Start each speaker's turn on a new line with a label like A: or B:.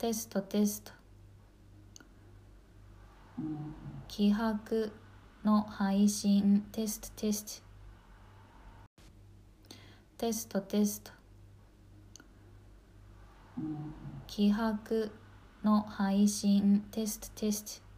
A: テストテスト。気迫の配信。テストテスト。テストテスト。気迫の配信。テストテスト。